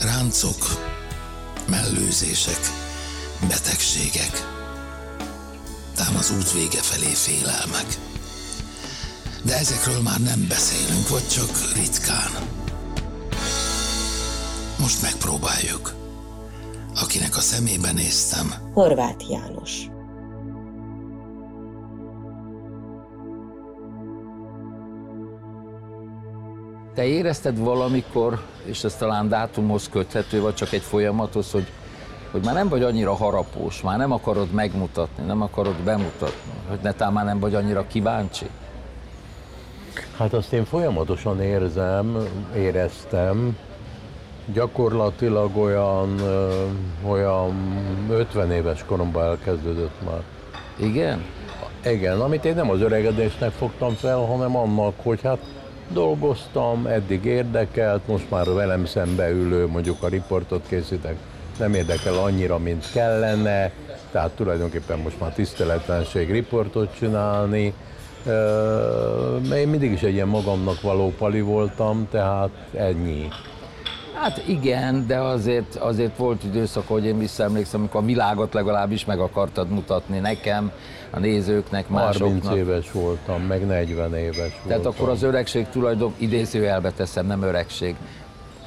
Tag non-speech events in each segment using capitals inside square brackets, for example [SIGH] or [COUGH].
ráncok, mellőzések, betegségek, tám az út vége felé félelmek. De ezekről már nem beszélünk, vagy csak ritkán. Most megpróbáljuk. Akinek a szemébe néztem, Horváth János. Te érezted valamikor, és ez talán dátumhoz köthető, vagy csak egy folyamathoz, hogy, hogy már nem vagy annyira harapós, már nem akarod megmutatni, nem akarod bemutatni, hogy netán már nem vagy annyira kíváncsi? Hát azt én folyamatosan érzem, éreztem, gyakorlatilag olyan, olyan 50 éves koromban elkezdődött már. Igen? Igen, amit én nem az öregedésnek fogtam fel, hanem annak, hogy hát dolgoztam, eddig érdekelt, most már velem szembe ülő, mondjuk a riportot készítek, nem érdekel annyira, mint kellene, tehát tulajdonképpen most már tiszteletlenség riportot csinálni. Én mindig is egy ilyen magamnak való pali voltam, tehát ennyi. Hát igen, de azért, azért volt időszak, hogy én visszaemlékszem, amikor a világot legalábbis meg akartad mutatni nekem, a nézőknek, 30 másoknak. éves voltam, meg 40 éves voltam. Tehát akkor az öregség tulajdon idézőjelbe teszem, nem öregség.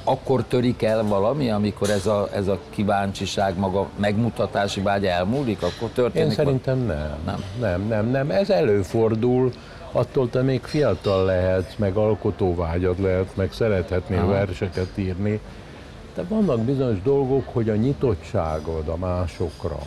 Akkor törik el valami, amikor ez a, ez a kíváncsiság, maga megmutatási vágy elmúlik, akkor történik Én szerintem nem. Nem. Nem, nem, nem. Ez előfordul, attól te még fiatal lehetsz, meg alkotóvágyad lehet, meg szerethetnél Aha. verseket írni. De vannak bizonyos dolgok, hogy a nyitottságod a másokra,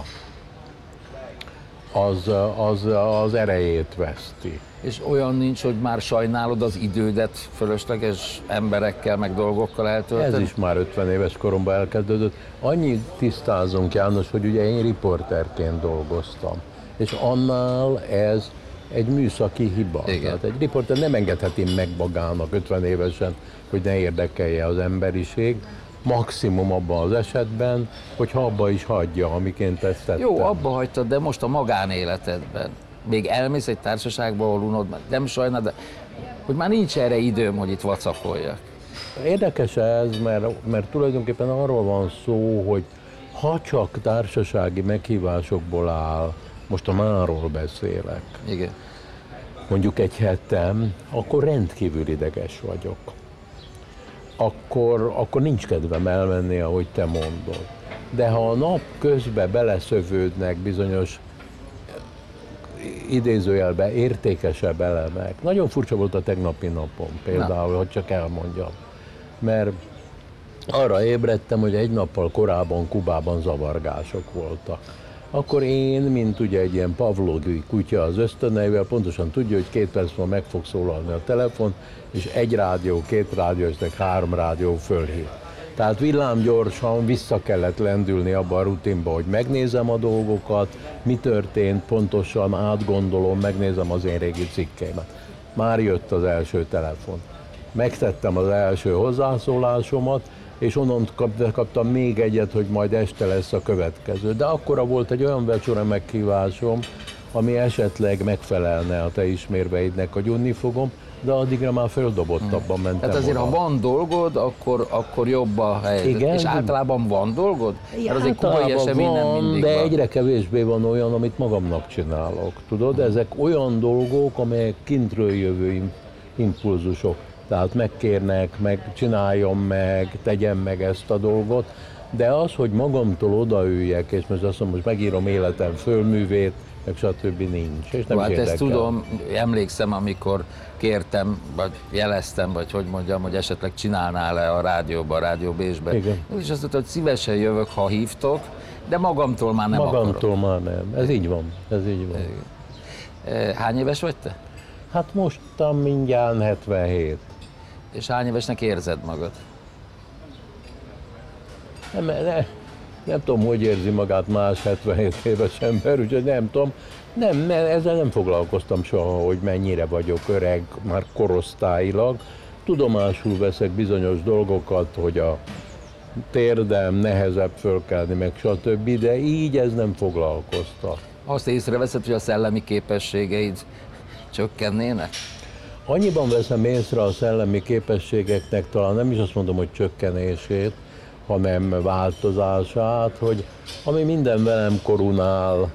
az, az, az erejét veszti. És olyan nincs, hogy már sajnálod az idődet fölösleges emberekkel, meg dolgokkal eltölteni? Ez is már 50 éves koromban elkezdődött. Annyit tisztázunk, János, hogy ugye én riporterként dolgoztam. És annál ez egy műszaki hiba. Igen. Tehát egy riporter nem engedheti meg magának 50 évesen, hogy ne érdekelje az emberiség. Maximum abban az esetben, hogyha abba is hagyja, amiként ezt tettem. Jó, abba hagytad, de most a magánéletedben. Még elmész egy társaságba, ahol unod, nem sajnálod, de hogy már nincs erre időm, hogy itt vacakoljak. Érdekes ez, mert, mert tulajdonképpen arról van szó, hogy ha csak társasági meghívásokból áll, most a máról beszélek, Igen. mondjuk egy hetem, akkor rendkívül ideges vagyok. Akkor, akkor nincs kedvem elmenni, ahogy te mondod. De ha a nap közben beleszövődnek bizonyos idézőjelben értékesebb elemek. Nagyon furcsa volt a tegnapi napom például, hogy csak elmondjam. Mert arra ébredtem, hogy egy nappal korábban Kubában zavargások voltak. Akkor én, mint ugye egy ilyen pavlogi kutya az ösztöneivel, pontosan tudja, hogy két perc múlva meg fog szólalni a telefon, és egy rádió, két rádió, és három rádió fölhív. Tehát villámgyorsan vissza kellett lendülni abba a rutinba, hogy megnézem a dolgokat, mi történt, pontosan átgondolom, megnézem az én régi cikkeimet. Már jött az első telefon. Megtettem az első hozzászólásomat, és onnan kaptam még egyet, hogy majd este lesz a következő. De akkora volt egy olyan vecsora meghívásom, ami esetleg megfelelne a te ismérveidnek, hogy unni fogom, de addigra már földobottabban mentem Tehát azért, oda. ha van dolgod, akkor, akkor jobb a helyzet. Igen, És általában van dolgod? Mert azért kubai Általában esemény nem van, mindig de van. egyre kevésbé van olyan, amit magamnak csinálok. Tudod, ezek olyan dolgok, amelyek kintről jövő im- impulzusok. Tehát megkérnek, meg csináljam meg, tegyem meg ezt a dolgot, de az, hogy magamtól odaüljek, és most azt mondom, most megírom életem fölművét, meg stb. nincs. És nem hát ezt tudom, emlékszem, amikor kértem, vagy jeleztem, vagy hogy mondjam, hogy esetleg csinálnál-e a rádióba, a Rádió Bésbe. Igen. És azt mondta, hogy szívesen jövök, ha hívtok, de magamtól már nem Magamtól akarok. már nem. Ez így van. Ez így van. Eh, Hány éves vagy te? Hát mostan mindjárt 77. És hány évesnek érzed magad? Nem, ne, nem tudom, hogy érzi magát más 77 éves ember, úgyhogy nem tudom. Nem, ne, ezzel nem foglalkoztam soha, hogy mennyire vagyok öreg, már korosztályilag. Tudomásul veszek bizonyos dolgokat, hogy a térdem nehezebb fölkelni, meg stb., de így ez nem foglalkoztat. Azt észreveszed, hogy a szellemi képességeid csökkennének? Annyiban veszem észre a szellemi képességeknek, talán nem is azt mondom, hogy csökkenését, hanem változását, hogy ami minden velem korunál,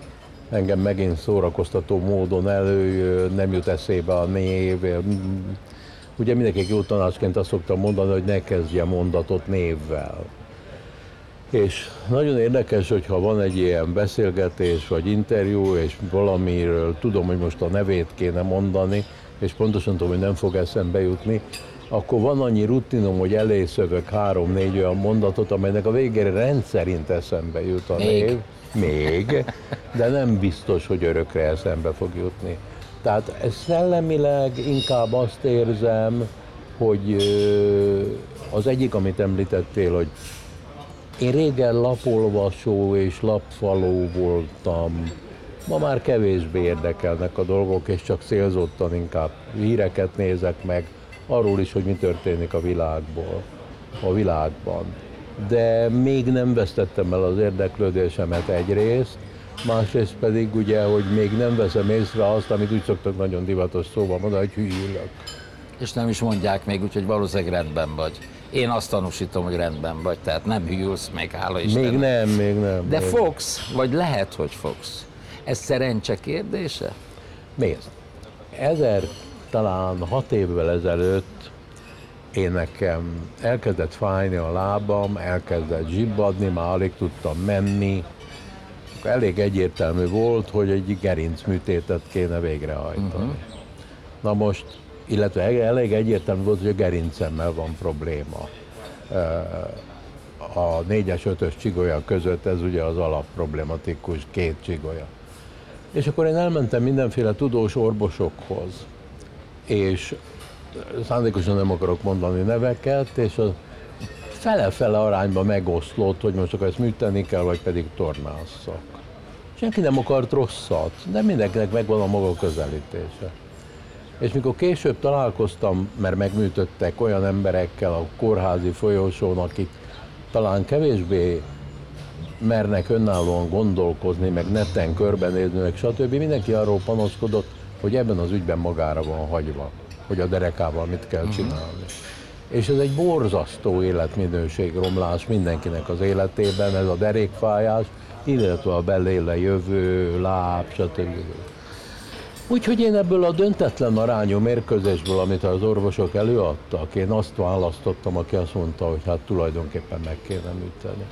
engem megint szórakoztató módon előjön, nem jut eszébe a név. Ugye mindenki jó tanácsként azt szoktam mondani, hogy ne kezdje mondatot névvel. És nagyon érdekes, hogyha van egy ilyen beszélgetés vagy interjú, és valamiről tudom, hogy most a nevét kéne mondani, és pontosan tudom, hogy nem fog eszembe jutni, akkor van annyi rutinom, hogy elé szövök három-négy olyan mondatot, amelynek a végére rendszerint eszembe jut a Még. név. Még, de nem biztos, hogy örökre eszembe fog jutni. Tehát ez szellemileg inkább azt érzem, hogy az egyik, amit említettél, hogy én régen lapolvasó és lapfaló voltam. Ma már kevésbé érdekelnek a dolgok, és csak célzottan inkább híreket nézek meg, arról is, hogy mi történik a világból, a világban. De még nem vesztettem el az érdeklődésemet egyrészt, másrészt pedig ugye, hogy még nem veszem észre azt, amit úgy szoktak nagyon divatos szóval mondani, hogy hülyülök. És nem is mondják még, úgyhogy valószínűleg rendben vagy. Én azt tanúsítom, hogy rendben vagy, tehát nem hűlsz meg, hála Istennek. Még nem, még nem. De még. fogsz, vagy lehet, hogy fogsz. Ez szerencse kérdése? Nézd, ezer, talán hat évvel ezelőtt én nekem elkezdett fájni a lábam, elkezdett zsibbadni, már alig tudtam menni. Elég egyértelmű volt, hogy egy gerincműtétet kéne végrehajtani. Uh-huh. Na most, illetve elég egyértelmű volt, hogy a gerincemmel van probléma. A négyes, ötös csigolya között ez ugye az alapproblematikus két csigolya. És akkor én elmentem mindenféle tudós orvosokhoz, és szándékosan nem akarok mondani neveket, és a fele-fele arányban megoszlott, hogy most akkor ezt műteni kell, vagy pedig tornásszak. Senki nem akart rosszat, de mindenkinek megvan a maga közelítése. És mikor később találkoztam, mert megműtöttek olyan emberekkel a kórházi folyosón, akik talán kevésbé mernek önállóan gondolkozni, meg neten körbenézni, meg stb. Mindenki arról panaszkodott, hogy ebben az ügyben magára van hagyva, hogy a derekával mit kell csinálni. És ez egy borzasztó életminőségromlás mindenkinek az életében, ez a derékfájás, illetve a beléle jövő láb, stb. Úgyhogy én ebből a döntetlen arányú mérkőzésből, amit az orvosok előadtak, én azt választottam, aki azt mondta, hogy hát tulajdonképpen meg kéne műteni.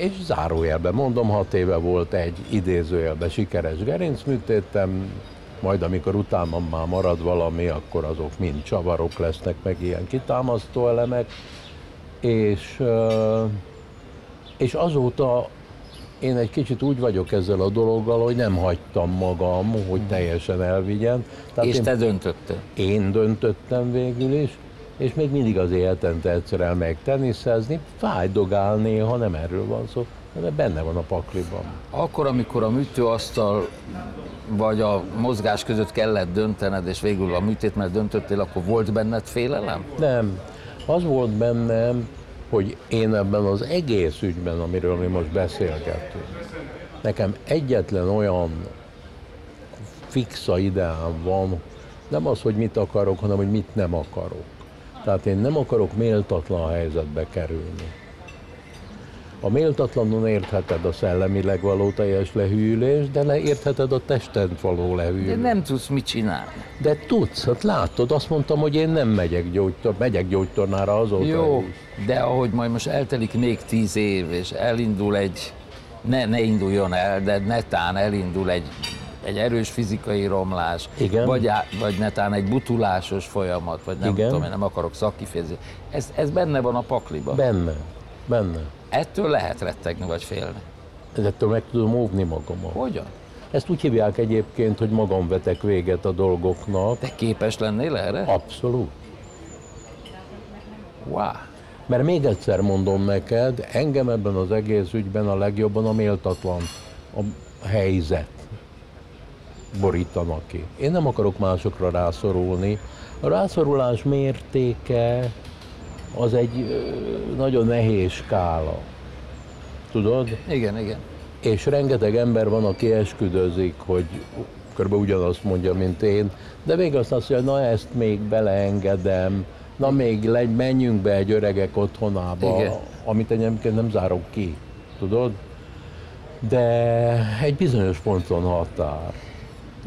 És zárójelben mondom, hat éve volt egy idézőjelben sikeres gerincműtétem, majd amikor utána már marad valami, akkor azok mind csavarok lesznek, meg ilyen kitámasztó elemek. És, és azóta én egy kicsit úgy vagyok ezzel a dologgal, hogy nem hagytam magam, hogy teljesen elvigyen. És én, te döntöttél. én döntöttem végül is, és még mindig azért hetente egyszer elmegyek teniszezni, fájdogál néha, nem erről van szó, de benne van a pakliban. Akkor, amikor a műtőasztal vagy a mozgás között kellett döntened, és végül a műtét mellett döntöttél, akkor volt benned félelem? Nem. Az volt bennem, hogy én ebben az egész ügyben, amiről mi most beszélgettünk, nekem egyetlen olyan fixa ideám van, nem az, hogy mit akarok, hanem hogy mit nem akarok. Tehát én nem akarok méltatlan helyzetbe kerülni. A méltatlanon értheted a szellemileg való teljes lehűlés, de ne értheted a testen való De lehűlés. nem tudsz mit csinálni. De tudsz, hát látod, azt mondtam, hogy én nem megyek gyógytor, megyek gyógytornára azóta Jó, is. de ahogy majd most eltelik még tíz év, és elindul egy, ne, ne induljon el, de netán elindul egy, egy erős fizikai romlás, Igen. Vagy, á- vagy netán egy butulásos folyamat, vagy nem Igen. tudom, én nem akarok szakkifejezni. Ez, ez benne van a pakliba. Benne, benne. Ettől lehet rettegni vagy félni. Ettől meg tudom óvni magamat. Hogyan? Ezt úgy hívják egyébként, hogy magam vetek véget a dolgoknak. Te képes lennél erre? Abszolút. Wow. Mert még egyszer mondom neked, engem ebben az egész ügyben a legjobban a méltatlan a helyzet borítanak ki. Én nem akarok másokra rászorulni. A rászorulás mértéke az egy nagyon nehéz skála. Tudod? Igen, igen. És rengeteg ember van, aki esküdözik, hogy kb. ugyanazt mondja, mint én, de végül azt mondja, hogy na ezt még beleengedem, na még legy, menjünk be egy öregek otthonába, Igen. amit egyébként nem zárok ki, tudod? De egy bizonyos ponton határ.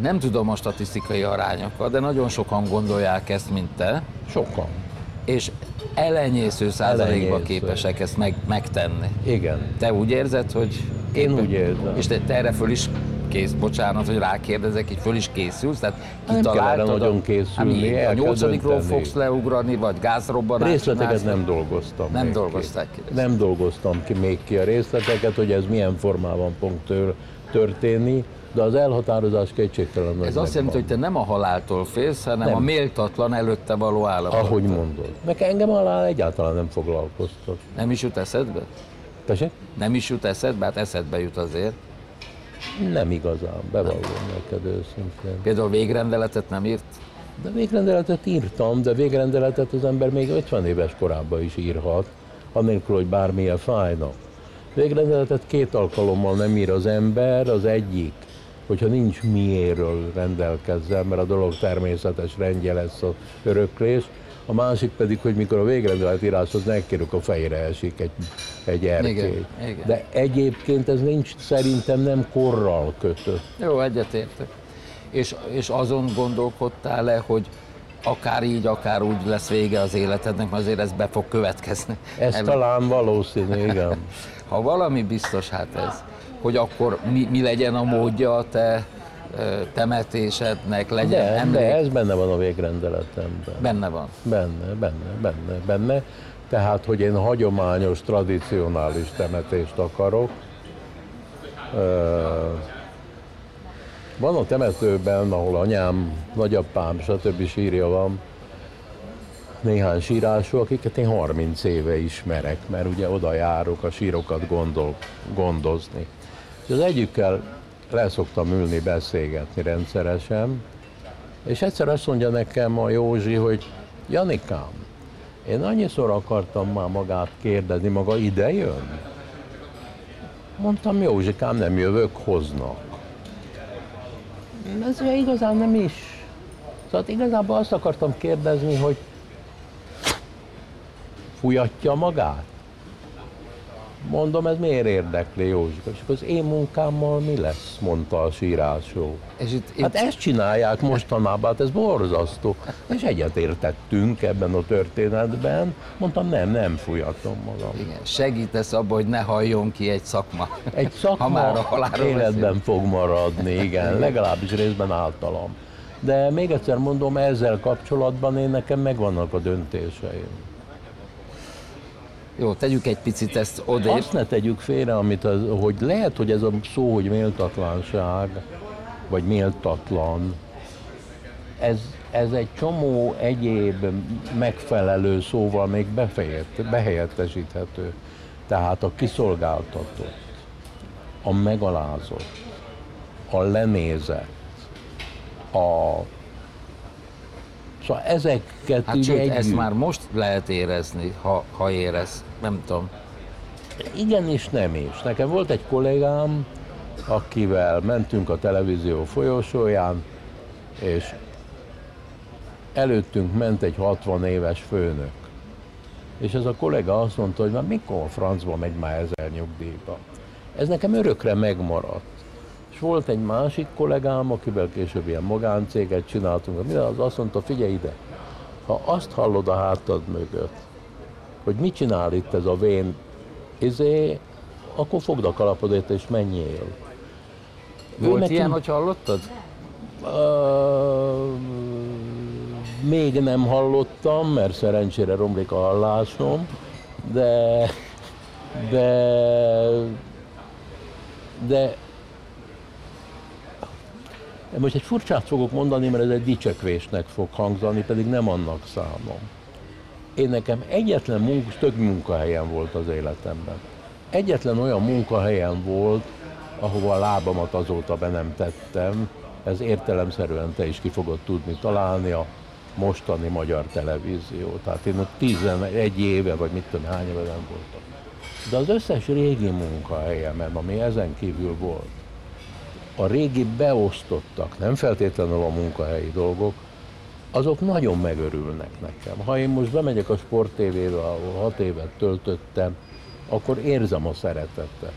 Nem tudom a statisztikai arányokat, de nagyon sokan gondolják ezt, mint te, Sokan. és elenyésző százalékban Elenyésző. képesek ezt meg, megtenni. Igen. Te úgy érzed, hogy... Én úgy érzem. És te, te erre föl is kész, bocsánat, hogy rákérdezek, így föl is készülsz, tehát Nem kitaláltad nagyon a, készülni, a kell nyolcadikról fogsz leugrani, vagy gázrobbanást Részleteket nem dolgoztam Nem még dolgozták ki. ki. Nem dolgoztam ki még ki a részleteket, hogy ez milyen formában fog tör, történni, de az elhatározás kétségtelen hogy Ez azt jelenti, hogy te nem a haláltól félsz, hanem Nem. a méltatlan előtte való állapot. Ahogy mondod. Meg engem alá egyáltalán nem foglalkoztat. Nem is jut eszedbe? Tessék? Nem is jut eszedbe? Hát eszedbe jut azért. Nem igazán, bevallom neked őszintén. Például végrendeletet nem írt? De végrendeletet írtam, de végrendeletet az ember még 50 éves korában is írhat, annélkül, hogy bármilyen fájna. Végrendeletet két alkalommal nem ír az ember, az egyik, hogyha nincs miéről rendelkezzen, mert a dolog természetes rendje lesz az öröklés, a másik pedig, hogy mikor a végrendelet íráshoz nekérük, a fejre esik egy, egy erkély. Igen, igen. De egyébként ez nincs, szerintem nem korral kötött. Jó, egyetértek. És, és azon gondolkodtál-e, hogy akár így, akár úgy lesz vége az életednek, mert azért ez be fog következni. Ez talán valószínű, igen. [LAUGHS] Ha valami biztos, hát ez, hogy akkor mi, mi legyen a módja a te temetésednek, legyen De, de emlék. ez benne van a végrendeletemben. Benne van. Benne, benne, benne, benne. Tehát, hogy én hagyományos, tradicionális temetést akarok. Van a temetőben, ahol anyám, nagyapám, stb. sírja van, néhány sírású, akiket én 30 éve ismerek, mert ugye oda járok a sírokat gondol, gondozni. Az egyikkel le szoktam ülni, beszélgetni rendszeresen, és egyszer azt mondja nekem a Józsi, hogy Janikám, én annyiszor akartam már magát kérdezni, maga ide jön? Mondtam, Józsikám, nem jövök, hoznak. Ez ugye igazán nem is. Szóval igazából azt akartam kérdezni, hogy fújatja magát? Mondom, ez miért érdekli Józsika? És akkor az én munkámmal mi lesz, mondta a sírásó. És itt, itt Hát ezt csinálják mostanában, hát ez borzasztó. És egyetértettünk ebben a történetben. Mondtam, nem, nem fújatom magam. igen, segítesz abban, hogy ne halljon ki egy szakma. Egy [LAUGHS] szakma Ha már a életben beszélünk. fog maradni, igen, legalábbis részben általam. De még egyszer mondom, ezzel kapcsolatban én nekem megvannak a döntéseim. Jó, tegyük egy picit ezt odébb. Azt ne tegyük félre, amit az, hogy lehet, hogy ez a szó, hogy méltatlanság, vagy méltatlan, ez, ez egy csomó egyéb megfelelő szóval még befejezt, behelyettesíthető. Tehát a kiszolgáltatott, a megalázott, a lenézett, a Szóval ezeket Hát sőt, együtt... ezt már most lehet érezni, ha, ha érez, nem tudom. Igen és nem is. Nekem volt egy kollégám, akivel mentünk a televízió folyosóján, és előttünk ment egy 60 éves főnök. És ez a kollega azt mondta, hogy már mikor a francba megy már ezer nyugdíjba. Ez nekem örökre megmaradt. És volt egy másik kollégám, akivel később ilyen magáncéget csináltunk, mi az azt mondta, figyelj ide, ha azt hallod a hátad mögött, hogy mit csinál itt ez a vén izé, akkor fogd a kalapodét és menjél. Volt nekünk- ilyen, hogy hallottad? Ö, még nem hallottam, mert szerencsére romlik a hallásom, de, de, de most egy furcsát fogok mondani, mert ez egy dicsekvésnek fog hangzani, pedig nem annak számom. Én nekem egyetlen munka, több munkahelyen volt az életemben. Egyetlen olyan munkahelyen volt, ahova a lábamat azóta be nem tettem, ez értelemszerűen te is ki fogod tudni találni a mostani magyar televízió. Tehát én ott 11 éve, vagy mit tudom, hány éve nem voltam. De az összes régi munkahelyemen, ami ezen kívül volt, a régi beosztottak, nem feltétlenül a munkahelyi dolgok, azok nagyon megörülnek nekem. Ha én most bemegyek a Sport TV-be, ahol hat évet töltöttem, akkor érzem a szeretetet.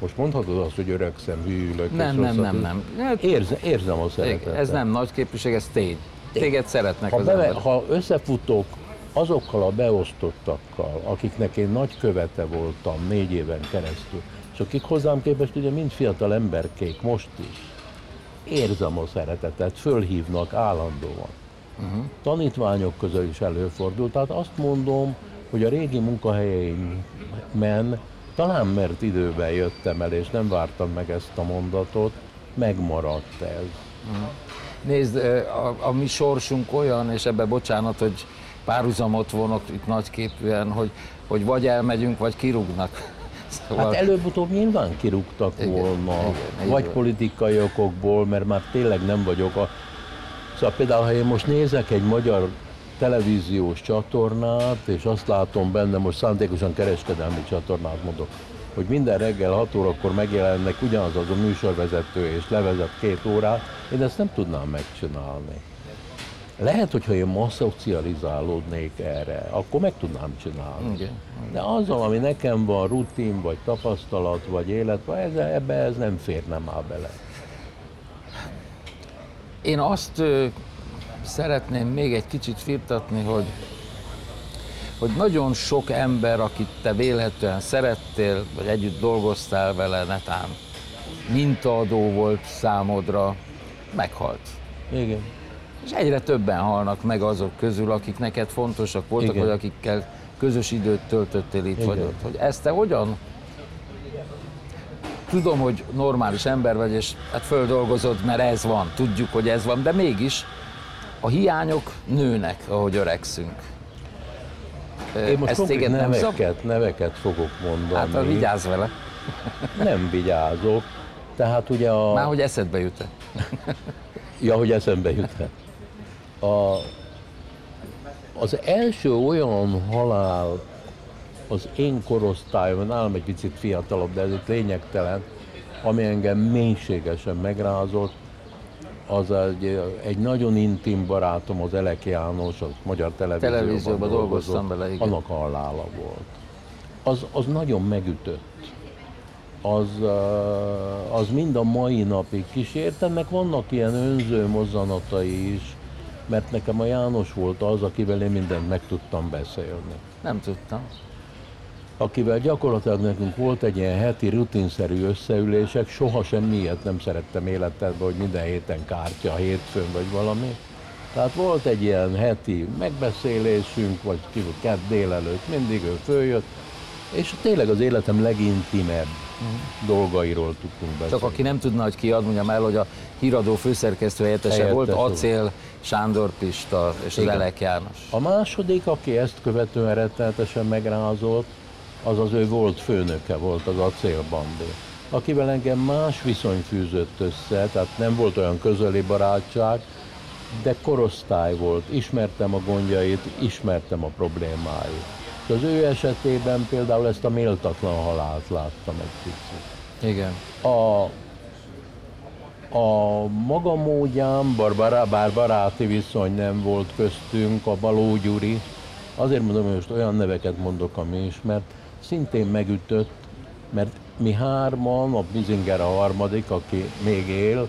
Most mondhatod azt, hogy öregszem, hűlök. Nem, nem, nem, is. nem. Hát, Érzem, érzem a szeretetet. ez nem nagy képviség, ez tény. Téged szeretnek Ha, az beve, ha összefutok azokkal a beosztottakkal, akiknek én nagy követe voltam négy éven keresztül, és akik hozzám képest ugye mind fiatal emberkék most is, érzem a szeretetet, fölhívnak állandóan. Uh-huh. Tanítványok közül is előfordul, tehát azt mondom, hogy a régi munkahelyeimen, talán mert időben jöttem el, és nem vártam meg ezt a mondatot, megmaradt ez. Nézd, ö, a, a mi sorsunk olyan, és ebbe bocsánat, hogy párhuzamot vonok itt nagyképűen, hogy, hogy vagy elmegyünk, vagy kirúgnak. Szóval, Hát előbb-utóbb nyilván kirúgtak Igen, volna, igen, vagy van. politikai okokból, mert már tényleg nem vagyok a... Szóval például, ha én most nézek egy magyar televíziós csatornát, és azt látom benne, most szándékosan kereskedelmi csatornát mondok, hogy minden reggel 6 órakor megjelennek ugyanaz az a műsorvezető, és levezet két órát, én ezt nem tudnám megcsinálni. Lehet, hogyha én ma szocializálódnék erre, akkor meg tudnám csinálni. Igen. De azzal, ami nekem van, rutin, vagy tapasztalat, vagy élet, vagy ez, ebbe ez nem férne már bele. Én azt ö, szeretném még egy kicsit firtatni, hogy, hogy nagyon sok ember, akit te vélhetően szerettél, vagy együtt dolgoztál vele, netán mintaadó volt számodra, meghalt. Igen. És egyre többen halnak meg azok közül, akik neked fontosak voltak, Igen. vagy akikkel közös időt töltöttél itt, vagy Igen. ott. Hogy ezt te hogyan tudom, hogy normális ember vagy, és hát földolgozod, mert ez van, tudjuk, hogy ez van, de mégis a hiányok nőnek, ahogy öregszünk. Én most Ez konkrét téged nem neveket, neveket fogok mondani. Hát vigyázz vele, Nem vigyázok. Tehát ugye a... már hogy eszedbe jut Ja, hogy eszembe jut. A, az első olyan halál az én korosztályom, nálam egy picit fiatalabb, de ez itt lényegtelen, ami engem mélységesen megrázott, az egy, egy nagyon intim barátom, az Elek János, a magyar televízióban, Televízióban dolgoztam vele, igen. Annak halála volt. Az, az nagyon megütött az, az mind a mai napig kísért. Ennek vannak ilyen önző mozzanatai is, mert nekem a János volt az, akivel én mindent meg tudtam beszélni. Nem tudtam. Akivel gyakorlatilag nekünk volt egy ilyen heti rutinszerű összeülések, soha semmi ilyet nem szerettem életemben, hogy minden héten kártya, hétfőn vagy valami. Tehát volt egy ilyen heti megbeszélésünk, vagy ki kett délelőtt, mindig ő följött, És tényleg az életem legintimebb dolgairól tudtunk beszélni. Csak aki nem tudna, hogy ki ad, mondjam el, hogy a híradó főszerkesztő helyettese Helyettes volt volt. Acél Sándor Pista és Igen. Elek János. A második, aki ezt követően rettenetesen megrázott, az az ő volt főnöke volt, az acélbandé, akivel engem más viszony fűzött össze, tehát nem volt olyan közeli barátság, de korosztály volt, ismertem a gondjait, ismertem a problémáit. És az ő esetében például ezt a méltatlan halált láttam egy picit. Igen. A, a maga módján, bár, bará, bár baráti viszony nem volt köztünk, a Baló Gyuri, azért mondom, hogy most olyan neveket mondok, ami is, mert szintén megütött, mert mi hárman, a Bizinger a harmadik, aki még él,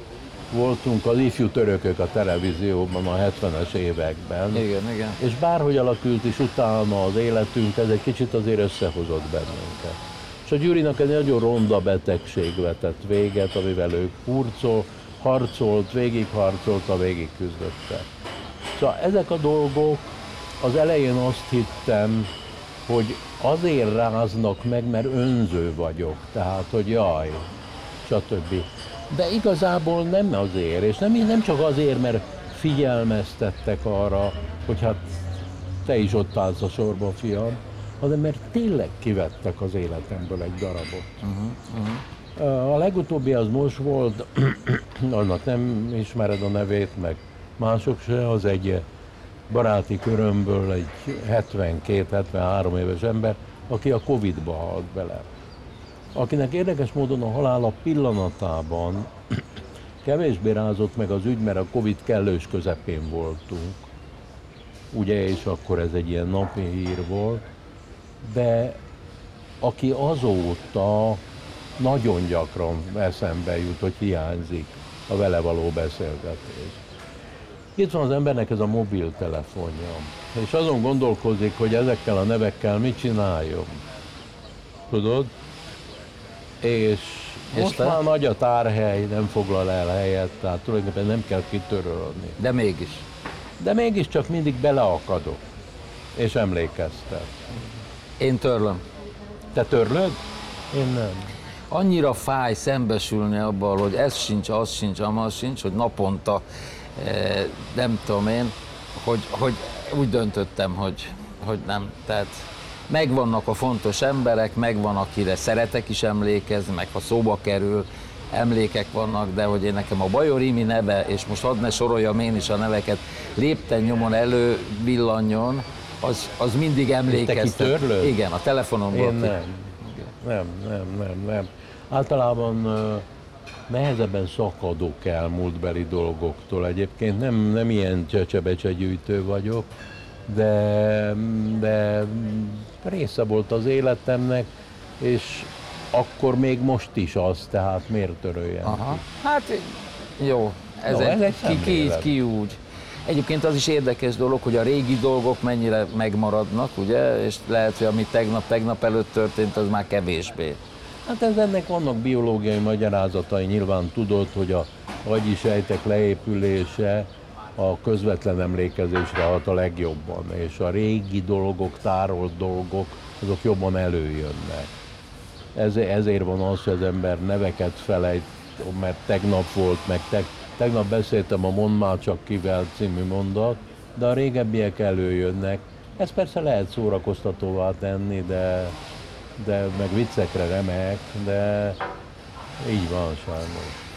voltunk az ifjú törökök a televízióban a 70-es években. Igen, igen. És bárhogy alakult is utána az életünk, ez egy kicsit azért összehozott bennünket. És a Gyurinak egy nagyon ronda betegség vetett véget, amivel ő kurcol, harcolt, végigharcolta, végig küzdötte. Szóval ezek a dolgok, az elején azt hittem, hogy azért ráznak meg, mert önző vagyok, tehát, hogy jaj, stb. De igazából nem azért, és nem, nem csak azért, mert figyelmeztettek arra, hogy hát te is ott állsz a sorban, fiam, hanem mert tényleg kivettek az életemből egy darabot. Uh-huh, A legutóbbi az most volt, [CLEARS THROAT] annak nem ismered a nevét, meg mások se, az egy baráti körömből egy 72-73 éves ember, aki a Covid-ba halt bele. Akinek érdekes módon a halála pillanatában [CLEARS THROAT] kevésbé rázott meg az ügy, mert a Covid kellős közepén voltunk. Ugye, és akkor ez egy ilyen napi hír volt, de aki azóta nagyon gyakran eszembe jut, hogy hiányzik a vele való beszélgetés. Itt van az embernek ez a mobiltelefonja, és azon gondolkozik, hogy ezekkel a nevekkel mit csináljon. Tudod? És, És most te? már nagy a tárhely, nem foglal el helyet, tehát tulajdonképpen nem kell kitörölni. De mégis. De mégiscsak mindig beleakadok, és emlékeztet. Én törlöm. Te törlöd? Én nem. Annyira fáj szembesülni abban, hogy ez sincs, az sincs, amaz sincs, hogy naponta, eh, nem tudom én, hogy, hogy úgy döntöttem, hogy, hogy nem. Tehát megvannak a fontos emberek, megvan, akire szeretek is emlékezni, meg ha szóba kerül, emlékek vannak, de hogy én nekem a Bajor Imi neve, és most hadd ne soroljam én is a neveket, lépten nyomon elő villanjon, az, az mindig emlékeztet. kitörlöd? Igen, a telefonomból. Én nem. Nem, nem, nem, nem. Általában nehezebben szakadok el múltbeli dolgoktól. Egyébként nem, nem ilyen csecsebecsegyűjtő gyűjtő vagyok, de, de része volt az életemnek, és akkor még most is az, tehát miért töröljem Aha. ki? Hát jó, ez, No, ez egy ki, ki, ki úgy. Egyébként az is érdekes dolog, hogy a régi dolgok mennyire megmaradnak, ugye, és lehet, hogy ami tegnap, tegnap előtt történt, az már kevésbé. Hát ez ennek vannak biológiai magyarázatai, nyilván tudod, hogy a agyi sejtek leépülése a közvetlen emlékezésre hat a legjobban, és a régi dolgok, tárolt dolgok, azok jobban előjönnek. Ez, ezért van az, hogy az ember neveket felejt, mert tegnap volt, meg teg, tegnap beszéltem a Mond már csak kivel című mondat, de a régebbiek előjönnek. Ez persze lehet szórakoztatóvá tenni, de, de meg viccekre remek, de így van sajnos.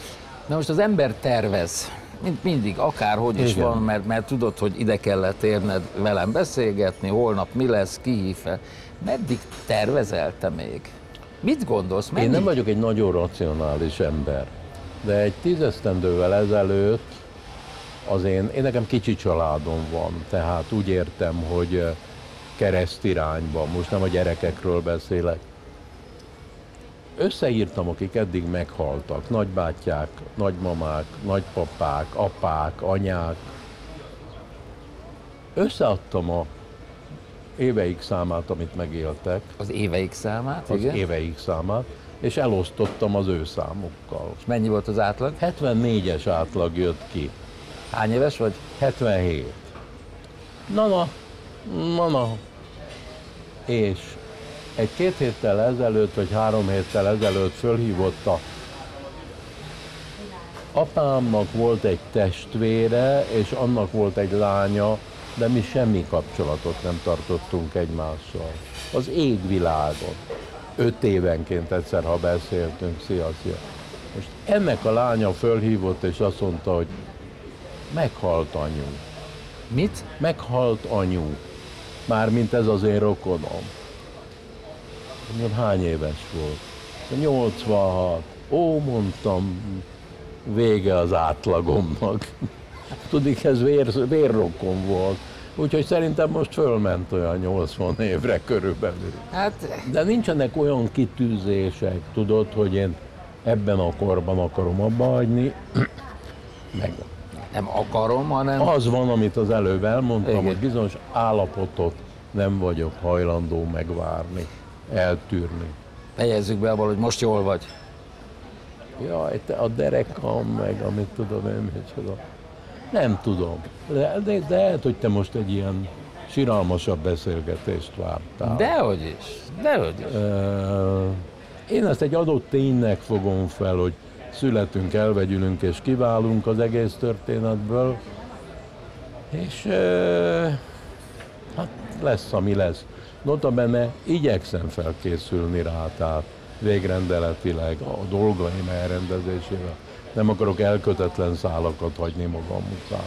Na most az ember tervez, mint mindig, akárhogy is Igen. van, mert, mert tudod, hogy ide kellett érned velem beszélgetni, holnap mi lesz, ki hív fel. Meddig tervezel te még? Mit gondolsz? Mennyi? Én nem vagyok egy nagyon racionális ember, de egy tízesztendővel ezelőtt az én, én nekem kicsi családom van, tehát úgy értem, hogy eh, keresztirányban, most nem a gyerekekről beszélek, összeírtam, akik eddig meghaltak, nagybátyák, nagymamák, nagypapák, apák, anyák. Összeadtam a éveik számát, amit megéltek, Az éveik számát, az igen? éveik számát, és elosztottam az ő számukkal. És mennyi volt az átlag? 74-es átlag jött ki. Hány éves vagy? 77. Na, na, na, na. És egy két héttel ezelőtt, vagy három héttel ezelőtt fölhívott a apámnak volt egy testvére, és annak volt egy lánya, de mi semmi kapcsolatot nem tartottunk egymással. Az égvilágon. Öt évenként egyszer, ha beszéltünk, szia, szia. Most ennek a lánya fölhívott, és azt mondta, hogy meghalt anyu. Mit? Meghalt anyu. Mármint ez az én rokonom. Mondom, hány éves volt? 86. Ó, mondtam, vége az átlagomnak. [LAUGHS] Tudik, ez vér, vérrokon volt. Úgyhogy szerintem most fölment olyan 80 évre körülbelül. Hát De nincsenek olyan kitűzések, tudod, hogy én ebben a korban akarom abba hagyni, [CLEARS THROAT] meg nem akarom, hanem az van, amit az előbb elmondtam, Igen. hogy bizonyos állapotot nem vagyok hajlandó megvárni, eltűrni. fejezzük be abból, hogy most jól vagy. Jaj, te a derekam, meg amit tudom én, micsoda. Nem tudom. De, de, de lehet, hogy te most egy ilyen siralmasabb beszélgetést vártál. Dehogy is, dehogy is. Én ezt egy adott ténynek fogom fel, hogy születünk, elvegyülünk és kiválunk az egész történetből, és hát lesz, ami lesz. Notabene igyekszem felkészülni rá, tehát végrendeletileg a dolgaim elrendezésével. Nem akarok elkötetlen szálakat hagyni magam után.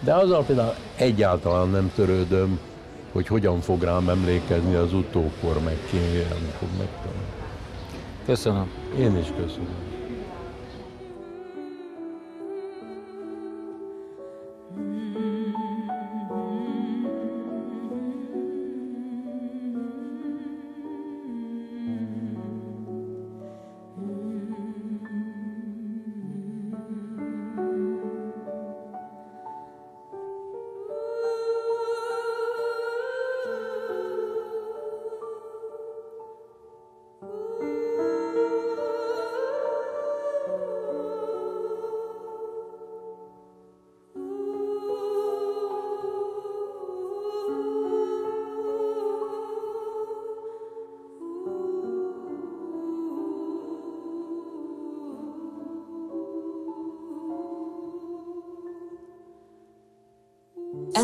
De azzal például egyáltalán nem törődöm, hogy hogyan fog rám emlékezni az utókor, meg ki fog megtanulni. Köszönöm. Én is köszönöm.